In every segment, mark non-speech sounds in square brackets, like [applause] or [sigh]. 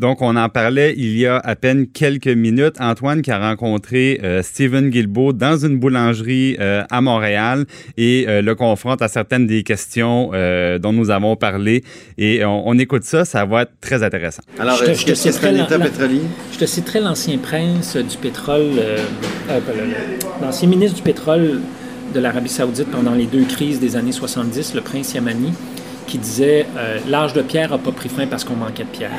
Donc, on en parlait il y a à peine quelques minutes. Antoine qui a rencontré euh, Steven Guilbeault dans une boulangerie euh, à Montréal et euh, le confronte à certaines des questions dont nous avons parlé. Et on, écoute ça, ça va être très intéressant. Alors, je te, je te citerai pétrolier? Je te citerai l'ancien prince du pétrole, l'ancien ministre du pétrole de l'Arabie saoudite pendant les deux crises des années 70, le prince Yamani, qui disait L'âge de pierre n'a pas pris fin parce qu'on manquait de pierre.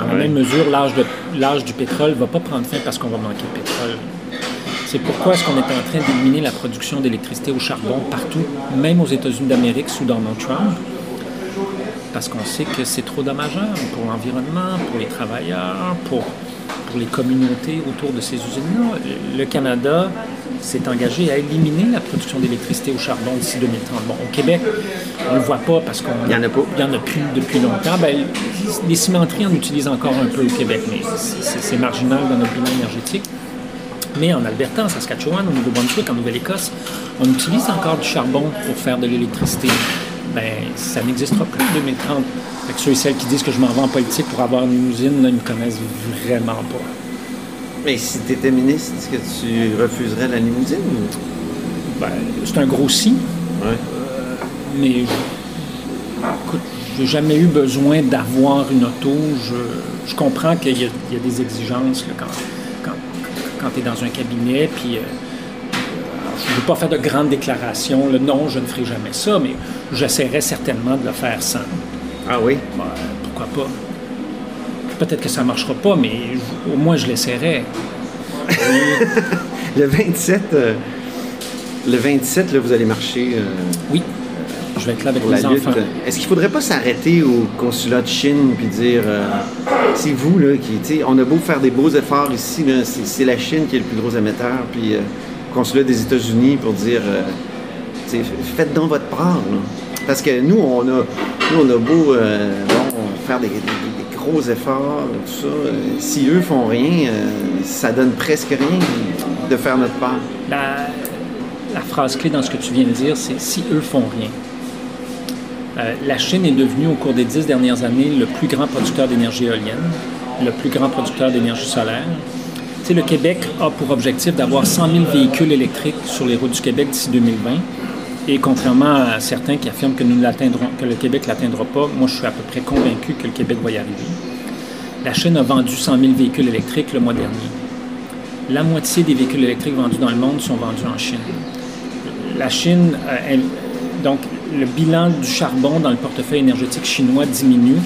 Dans la même mesure, l'âge du pétrole ne va pas prendre fin parce qu'on va manquer de pétrole. C'est pourquoi est-ce qu'on est en train d'éliminer la production d'électricité au charbon partout, même aux États-Unis d'Amérique sous Donald Trump? Parce qu'on sait que c'est trop dommageable pour l'environnement, pour les travailleurs, pour, pour les communautés autour de ces usines-là. Le Canada s'est engagé à éliminer la production d'électricité au charbon d'ici 2030. Bon, au Québec, on ne le voit pas parce qu'on n'y en a pas. Il y en a plus depuis longtemps. Ben, les cimenteries en utilisent encore un peu au Québec, mais c'est marginal dans notre bilan énergétique. Mais en Alberta, en Saskatchewan, au Nouveau-Brunswick, en Nouvelle-Écosse, on utilise encore du charbon pour faire de l'électricité. Ben, ça n'existera plus en 2030. Fait ceux et celles qui disent que je m'en vais en politique pour avoir une usine, là, ils ne me connaissent vraiment pas. Mais si tu étais ministre, est-ce que tu refuserais la limousine? Ben, c'est un gros si. Ouais. Euh, mais écoute, j'ai jamais eu besoin d'avoir une auto. Je, comprends qu'il y, a des exigences quand, tu es dans un cabinet. Puis, euh, je ne veux pas faire de grandes déclarations. non, je ne ferai jamais ça, mais j'essaierai certainement de le faire sans. Ah oui? Ben, pourquoi pas? Peut-être que ça ne marchera pas, mais au moins je l'essaierai. [laughs] le 27, euh, le 27 là, vous allez marcher. Euh, oui. Je vais être là avec les enfants. Est-ce qu'il ne faudrait pas s'arrêter au consulat de Chine puis dire euh, c'est vous là qui on a beau faire des beaux efforts ici c'est la Chine qui est le plus gros émetteur puis consulat des États-Unis pour dire faites donc votre part parce que nous on a nous on a beau faire des, gros efforts, tout ça. Euh, si eux font rien, euh, ça donne presque rien de faire notre part. La, phrase clé dans ce que tu viens de dire, c'est si eux font rien. Euh, la Chine est devenue, au cours des dix dernières années, le plus grand producteur d'énergie éolienne, le plus grand producteur d'énergie solaire. Tu le Québec a pour objectif d'avoir 100 000 véhicules électriques sur les routes du Québec d'ici 2020. Et contrairement à certains qui affirment que, le Québec ne l'atteindra pas, moi je suis à peu près convaincu que le Québec va y arriver. La Chine a vendu 100 000 véhicules électriques le mois dernier. La moitié des véhicules électriques vendus dans le monde sont vendus en Chine. La Chine, euh, donc le bilan du charbon dans le portefeuille énergétique chinois diminue.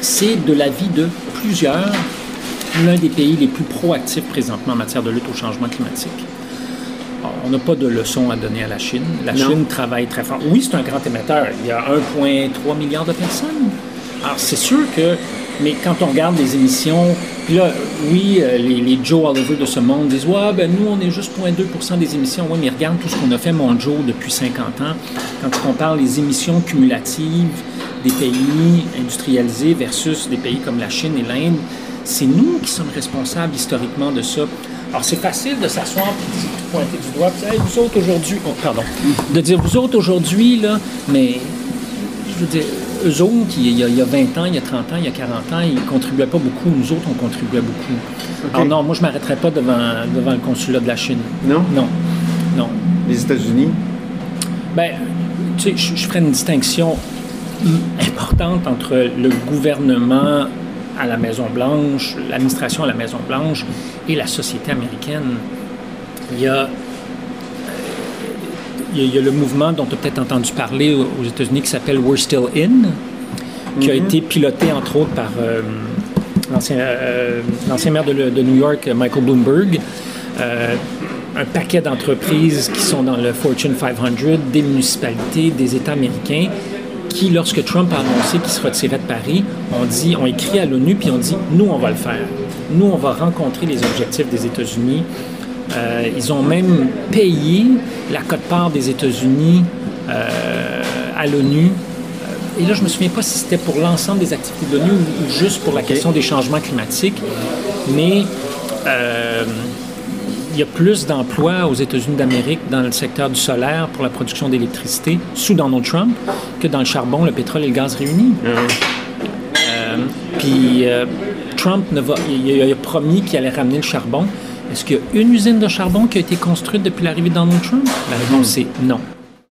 C'est de l'avis de plusieurs l'un des pays les plus proactifs présentement en matière de lutte au changement climatique on n'a pas de leçon à donner à la Chine. La Chine travaille très fort. Oui, c'est un grand émetteur. Il y a 1,3 milliard de personnes. Alors, c'est sûr que, mais quand on regarde les émissions, puis là, oui, euh, les, Joe Oliver de ce monde disent Ouais, ben nous, on est juste 0,2% des émissions. Oui, mais regarde tout ce qu'on a fait, mon Joe, depuis 50 ans. Quand on parle des émissions cumulatives des pays industrialisés versus des pays comme la Chine et l'Inde, c'est nous qui sommes responsables historiquement de ça. Alors, c'est facile de s'asseoir et de pointer du doigt, puis vous autres aujourd'hui, oh, pardon, de dire vous autres aujourd'hui, là, mais je veux dire, eux autres, il y, a, il y, a, 20 ans, il y a 30 ans, il y a 40 ans, ils ne contribuaient pas beaucoup. Nous autres, on contribuait beaucoup. Alors non, moi, je ne m'arrêterais pas devant, devant le consulat de la Chine. Non? Non. Non. Les États-Unis? Bien, tu sais, je, je ferais une distinction importante entre le gouvernement à la Maison-Blanche, l'administration à la Maison-Blanche et la société américaine. Il y a, il y a, le mouvement dont tu as peut-être entendu parler aux États-Unis qui s'appelle We're Still In, qui a mhm. été piloté entre autres par euh, euh, l'ancien maire de, de, New York, Michael Bloomberg. Euh, un paquet d'entreprises qui sont dans le Fortune 500, des municipalités, des États américains qui, lorsque Trump a annoncé qu'il se retirait de Paris, ont dit, ont écrit à l'ONU puis ont dit, nous, on va le faire. Nous, on va rencontrer les objectifs des États-Unis. Euh, ils ont même payé la cote-part des États-Unis euh, à l'ONU. Euh, et là, je me souviens pas si c'était pour l'ensemble des activités de l'ONU ou, juste pour la question des changements climatiques. Mais il y a plus d'emplois aux États-Unis d'Amérique dans le secteur du solaire pour la production d'électricité sous Donald Trump que dans le charbon, le pétrole et le gaz réunis. Euh, puis euh, Trump ne va, il, a promis qu'il allait ramener le charbon. Est-ce qu'il y a une usine de charbon qui a été construite depuis l'arrivée de Donald Trump? La réponse est non.